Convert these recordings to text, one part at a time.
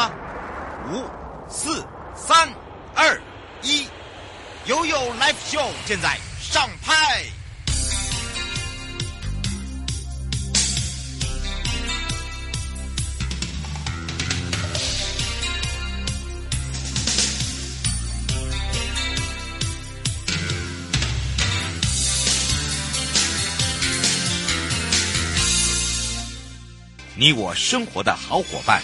吗？五、四、三、二、一，悠悠 Live Show 现在上拍。你我生活的好伙伴，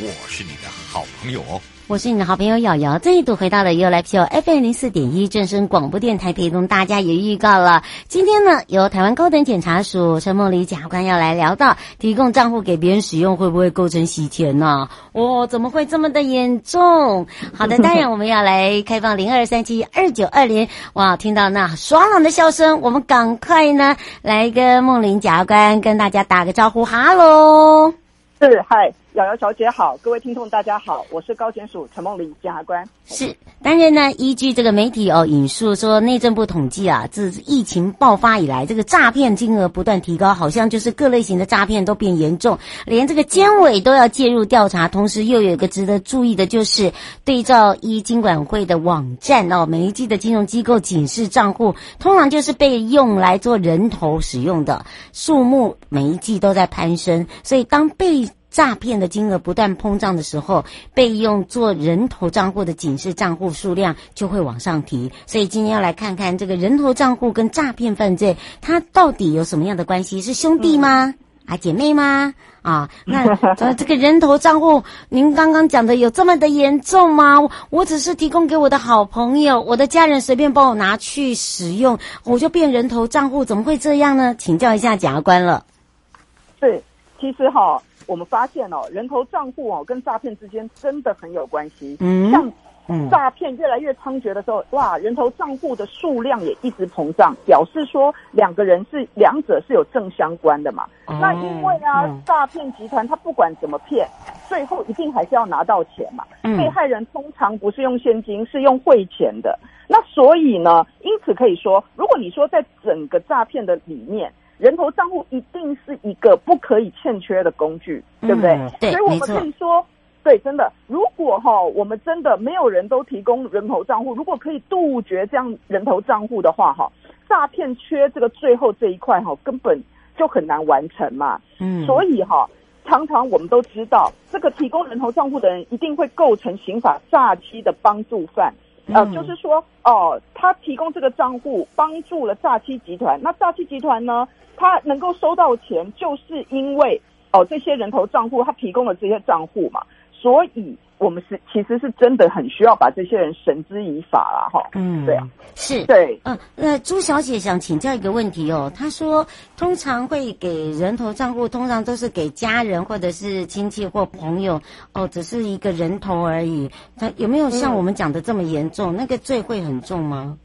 我是你的好朋友哦。我是你的好朋友瑶瑶，再一度回到了 You Live Show FM 零四点一正声广播电台，陪同大家也预告了。今天呢，由台湾高等检察署陈梦里检察官要来聊到，提供账户给别人使用会不会构成洗钱呢、啊？哦，怎么会这么的严重？好的，当然我们要来开放零二三七二九二零。哇，听到那爽朗的笑声，我们赶快呢来跟梦玲检察官跟大家打个招呼，哈喽，是嗨。瑶瑶小姐好，各位听众大家好，我是高检署陈梦里检察官。是，当然呢，依据这个媒体哦引述说，内政部统计啊，自疫情爆发以来，这个诈骗金额不断提高，好像就是各类型的诈骗都变严重，连这个监委都要介入调查。同时，又有一个值得注意的，就是对照一金管会的网站哦，每一季的金融机构警示账户，通常就是被用来做人头使用的，数目每一季都在攀升，所以当被诈骗的金额不断膨胀的时候，被用做人头账户的警示账户数量就会往上提。所以今天要来看看这个人头账户跟诈骗犯罪，它到底有什么样的关系？是兄弟吗？嗯、啊，姐妹吗？啊，那 这个人头账户，您刚刚讲的有这么的严重吗？我只是提供给我的好朋友，我的家人随便帮我拿去使用，我就变人头账户，怎么会这样呢？请教一下检察官了。对，其实哈。我们发现哦，人头账户哦跟诈骗之间真的很有关系。嗯，像诈骗越来越猖獗的时候，哇，人头账户的数量也一直膨胀，表示说两个人是两者是有正相关的嘛。哦、那因为啊，诈骗集团他不管怎么骗，最后一定还是要拿到钱嘛。嗯、被害人通常不是用现金，是用汇钱的。那所以呢，因此可以说，如果你说在整个诈骗的里面。人头账户一定是一个不可以欠缺的工具，嗯、对不对？对，所以我们可以说，对，真的，如果哈，我们真的没有人都提供人头账户，如果可以杜绝这样人头账户的话，哈，诈骗缺这个最后这一块哈，根本就很难完成嘛。嗯，所以哈，常常我们都知道，这个提供人头账户的人一定会构成刑法诈欺的帮助犯。呃，嗯、就是说，哦、呃，他提供这个账户帮助了诈欺集团，那诈欺集团呢？他能够收到钱，就是因为哦，这些人头账户他提供了这些账户嘛，所以我们是其实是真的很需要把这些人绳之以法啦，哈。嗯，对啊，是，对，嗯，那朱小姐想请教一个问题哦，她说通常会给人头账户，通常都是给家人或者是亲戚或朋友哦，只是一个人头而已，他有没有像我们讲的这么严重？嗯、那个罪会很重吗？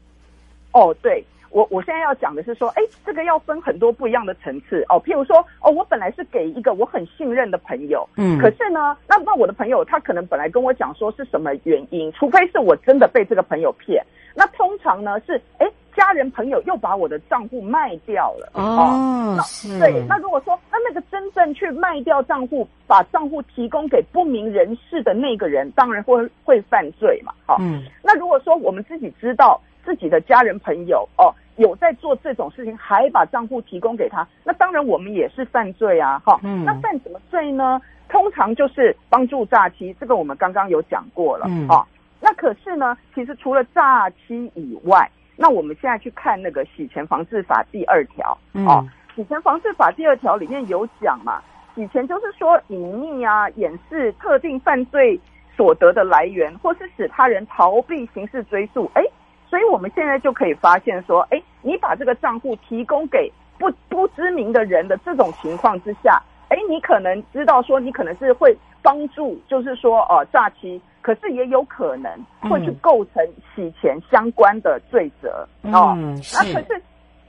哦，对。我我现在要讲的是说，哎，这个要分很多不一样的层次哦。譬如说，哦，我本来是给一个我很信任的朋友，嗯，可是呢，那那我的朋友他可能本来跟我讲说是什么原因，除非是我真的被这个朋友骗。那通常呢是，哎，家人朋友又把我的账户卖掉了哦。哦对，那如果说那那个真正去卖掉账户，把账户提供给不明人士的那个人，当然会会犯罪嘛。好，嗯，那如果说我们自己知道。自己的家人朋友哦，有在做这种事情，还把账户提供给他，那当然我们也是犯罪啊，哈、嗯。那犯什么罪呢？通常就是帮助诈欺，这个我们刚刚有讲过了，嗯，哦。那可是呢，其实除了诈欺以外，那我们现在去看那个洗钱防治法第二条，嗯、哦，洗钱防治法第二条里面有讲嘛，洗钱就是说隐匿啊、掩饰特定犯罪所得的来源，或是使他人逃避刑事追诉，哎。所以我们现在就可以发现说，哎，你把这个账户提供给不不知名的人的这种情况之下，哎，你可能知道说你可能是会帮助，就是说呃诈欺，可是也有可能会去构成洗钱相关的罪责哦。嗯，那可是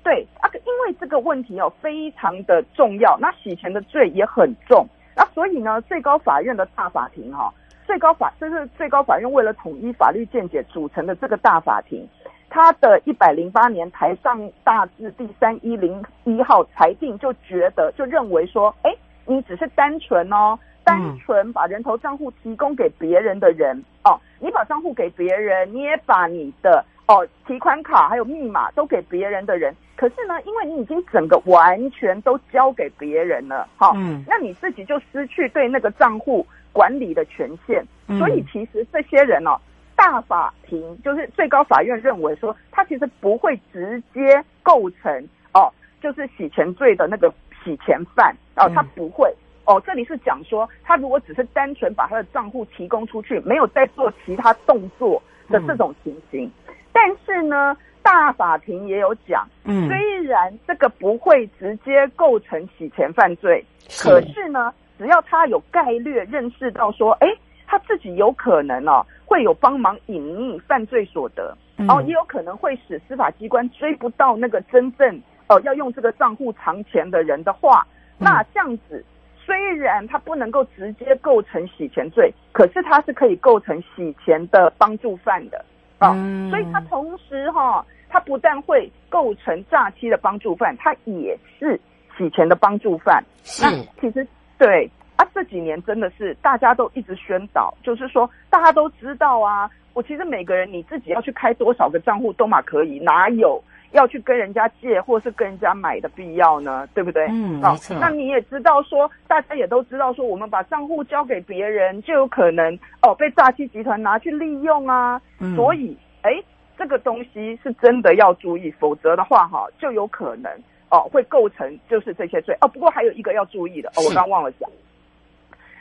对啊，因为这个问题哦非常的重要，那洗钱的罪也很重，那所以呢，最高法院的大法庭哈、哦。最高法，这是最高法院为了统一法律见解组成的这个大法庭，他的一百零八年台上大字第三一零一号裁定就觉得就认为说，哎，你只是单纯哦，单纯把人头账户提供给别人的人哦，你把账户给别人，你也把你的哦提款卡还有密码都给别人的人，可是呢，因为你已经整个完全都交给别人了，哈、哦，嗯，那你自己就失去对那个账户管理的权限，所以其实这些人哦，大法庭就是最高法院认为说，他其实不会直接构成哦，就是洗钱罪的那个洗钱犯哦，他不会。哦，这里是讲说，他如果只是单纯把他的账户提供出去，没有再做其他动作的这种情形，嗯、但是呢，大法庭也有讲，嗯，虽然这个不会直接构成洗钱犯罪，是。可是呢，只要他有概略认识到说，哎，他自己有可能哦，会有帮忙隐匿犯罪所得，然后、也有可能会使司法机关追不到那个真正哦、呃、要用这个账户藏钱的人的话，嗯、那这样子。虽然他不能够直接构成洗钱罪，可是他是可以构成洗钱的帮助犯的啊，嗯、所以他同时哈、哦，他不但会构成诈欺的帮助犯，他也是洗钱的帮助犯。是，那其实对啊，这几年真的是大家都一直宣导，就是说大家都知道啊，我其实每个人你自己要去开多少个账户都嘛可以，哪有？要去跟人家借，或是跟人家买的必要呢？对不对？嗯，没错。那你也知道说，大家也都知道说，我们把账户交给别人，就有可能哦被诈欺集团拿去利用啊。嗯。所以，哎，这个东西是真的要注意，否则的话，哈，就有可能哦会构成就是这些罪哦。不过还有一个要注意的哦，我刚忘了讲。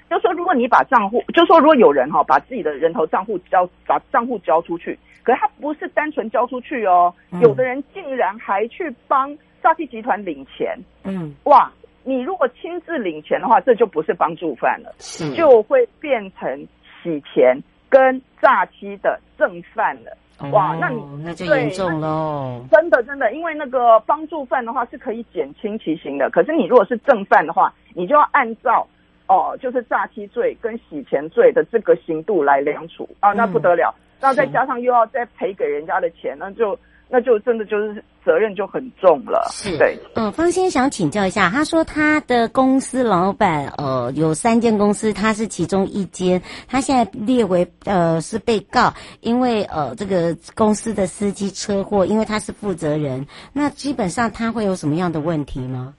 就说如果你把账户，就说如果有人哈把自己的人头账户交把账户交出去，可是他不是单纯交出去哦，嗯、有的人竟然还去帮诈欺集团领钱，嗯，哇，你如果亲自领钱的话，这就不是帮助犯了，是就会变成洗钱跟诈欺的正犯了，哦、哇，那你那就严重喽，真的真的，因为那个帮助犯的话是可以减轻其刑的，可是你如果是正犯的话，你就要按照。哦，就是诈欺罪跟洗钱罪的这个刑度来量处啊，那不得了，那、嗯、再加上又要再赔给人家的钱，那就那就真的就是责任就很重了。是，对，嗯，方先想请教一下，他说他的公司老板呃有三间公司，他是其中一间，他现在列为呃是被告，因为呃这个公司的司机车祸，因为他是负责人，那基本上他会有什么样的问题吗？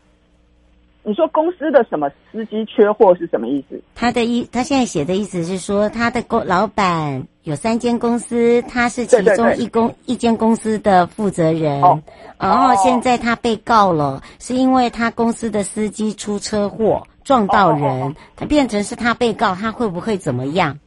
你说公司的什么司机缺货是什么意思？他的意，他现在写的意思是说，他的公老板有三间公司，他是其中一公一间公司的负责人。哦，然后现在他被告了，哦、是因为他公司的司机出车祸撞到人，他变成是他被告，他会不会怎么样？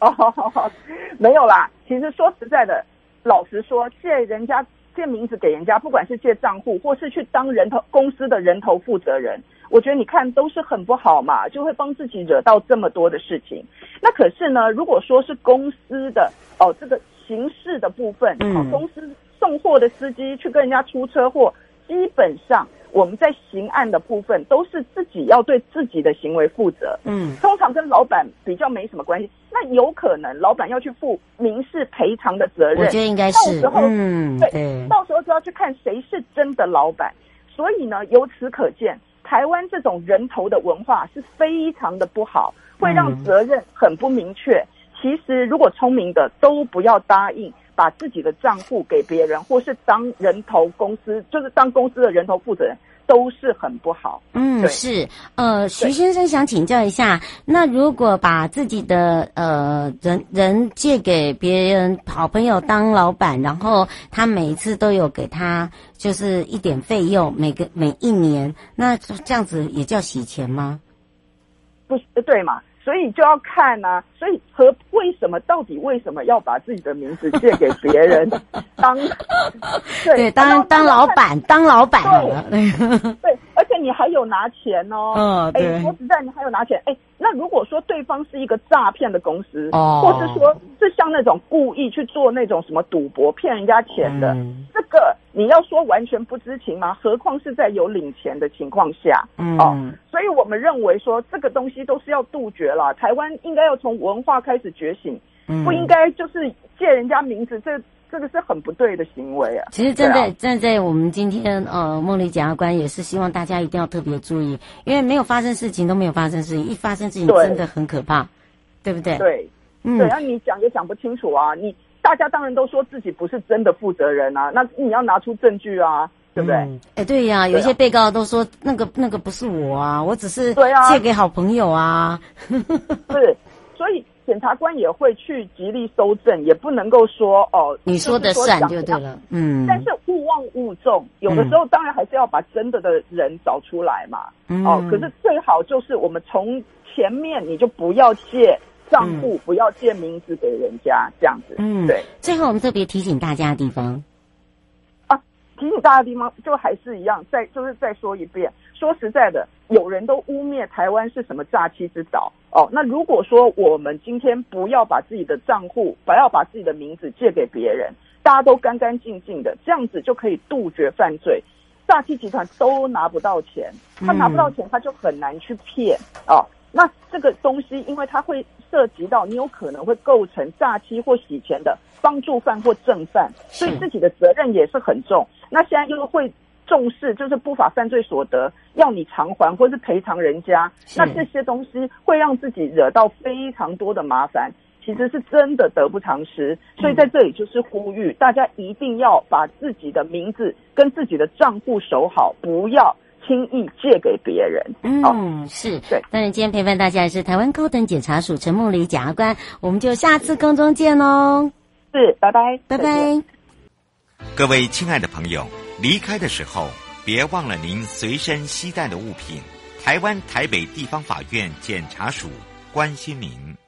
哦，没有啦。其实说实在的，老实说，借人家。借名字给人家，不管是借账户，或是去当人头公司的人头负责人，我觉得你看都是很不好嘛，就会帮自己惹到这么多的事情。那可是呢，如果说是公司的哦，这个形式的部分，哦，公司送货的司机去跟人家出车祸，基本上。我们在刑案的部分都是自己要对自己的行为负责，嗯，通常跟老板比较没什么关系。那有可能老板要去负民事赔偿的责任，我觉得应该是，到时候，嗯，对，对到时候就要去看谁是真的老板。所以呢，由此可见，台湾这种人头的文化是非常的不好，会让责任很不明确。嗯，其实，如果聪明的都不要答应。把自己的账户给别人，或是当人头公司，就是当公司的人头负责人，都是很不好。嗯，对是。呃，徐先生想请教一下，那如果把自己的呃人人借给别人好朋友当老板，然后他每一次都有给他就是一点费用，每个每一年，那这样子也叫洗钱吗？不是，对嘛？所以就要看啊，所以和为什么到底为什么要把自己的名字借给别人 当？对，对当当老板，当老板对，对，而且你还有拿钱哦。嗯，对。哎，说实在，你还有拿钱。哎，那如果说对方是一个诈骗的公司，哦，或是说是像那种故意去做那种什么赌博骗人家钱的，嗯、这个。你要说完全不知情吗？何况是在有领钱的情况下，嗯，哦，所以我们认为说这个东西都是要杜绝了。台湾应该要从文化开始觉醒，嗯，不应该就是借人家名字，这这个是很不对的行为啊。其实站在、啊、站在我们今天呃梦里检察官也是希望大家一定要特别注意，因为没有发生事情都没有发生事情，一发生事情真的很可怕，对，对不对？对，嗯，对，那你讲也讲不清楚啊，你大家当然都说自己不是真的负责人啊，那你要拿出证据啊。对不对？哎、嗯欸，对呀、啊，有一些被告都说那个那个不是我啊，我只是借给好朋友啊。是，所以检察官也会去极力搜证，也不能够说哦，你说的算就对了。嗯。但是勿忘勿重，有的时候当然还是要把真的的人找出来嘛。嗯。哦，可是最好就是我们从前面你就不要借账户，嗯、不要借名字给人家这样子。嗯，对。最后我们特别提醒大家的地方。啊提醒大家的地方就还是一样，再就是再说一遍。说实在的，有人都污蔑台湾是什么诈欺之岛哦。那如果说我们今天不要把自己的账户，不要把自己的名字借给别人，大家都干干净净的，这样子就可以杜绝犯罪。诈欺集团都拿不到钱，他拿不到钱，他就很难去骗哦。那这个东西，因为它会涉及到你有可能会构成诈欺或洗钱的帮助犯或正犯，所以自己的责任也是很重。那现在又会重视，就是不法犯罪所得要你偿还或是赔偿人家，那这些东西会让自己惹到非常多的麻烦，其实是真的得不偿失。所以在这里就是呼吁大家一定要把自己的名字跟自己的账户守好，不要。轻易借给别人，嗯，哦、是对。当然，今天陪伴大家的是台湾高等检察署陈梦丽检察官，我们就下次空中见喽。是，拜拜，拜拜。各位亲爱的朋友，离开的时候别忘了您随身携带的物品。台湾台北地方法院检察署关心您。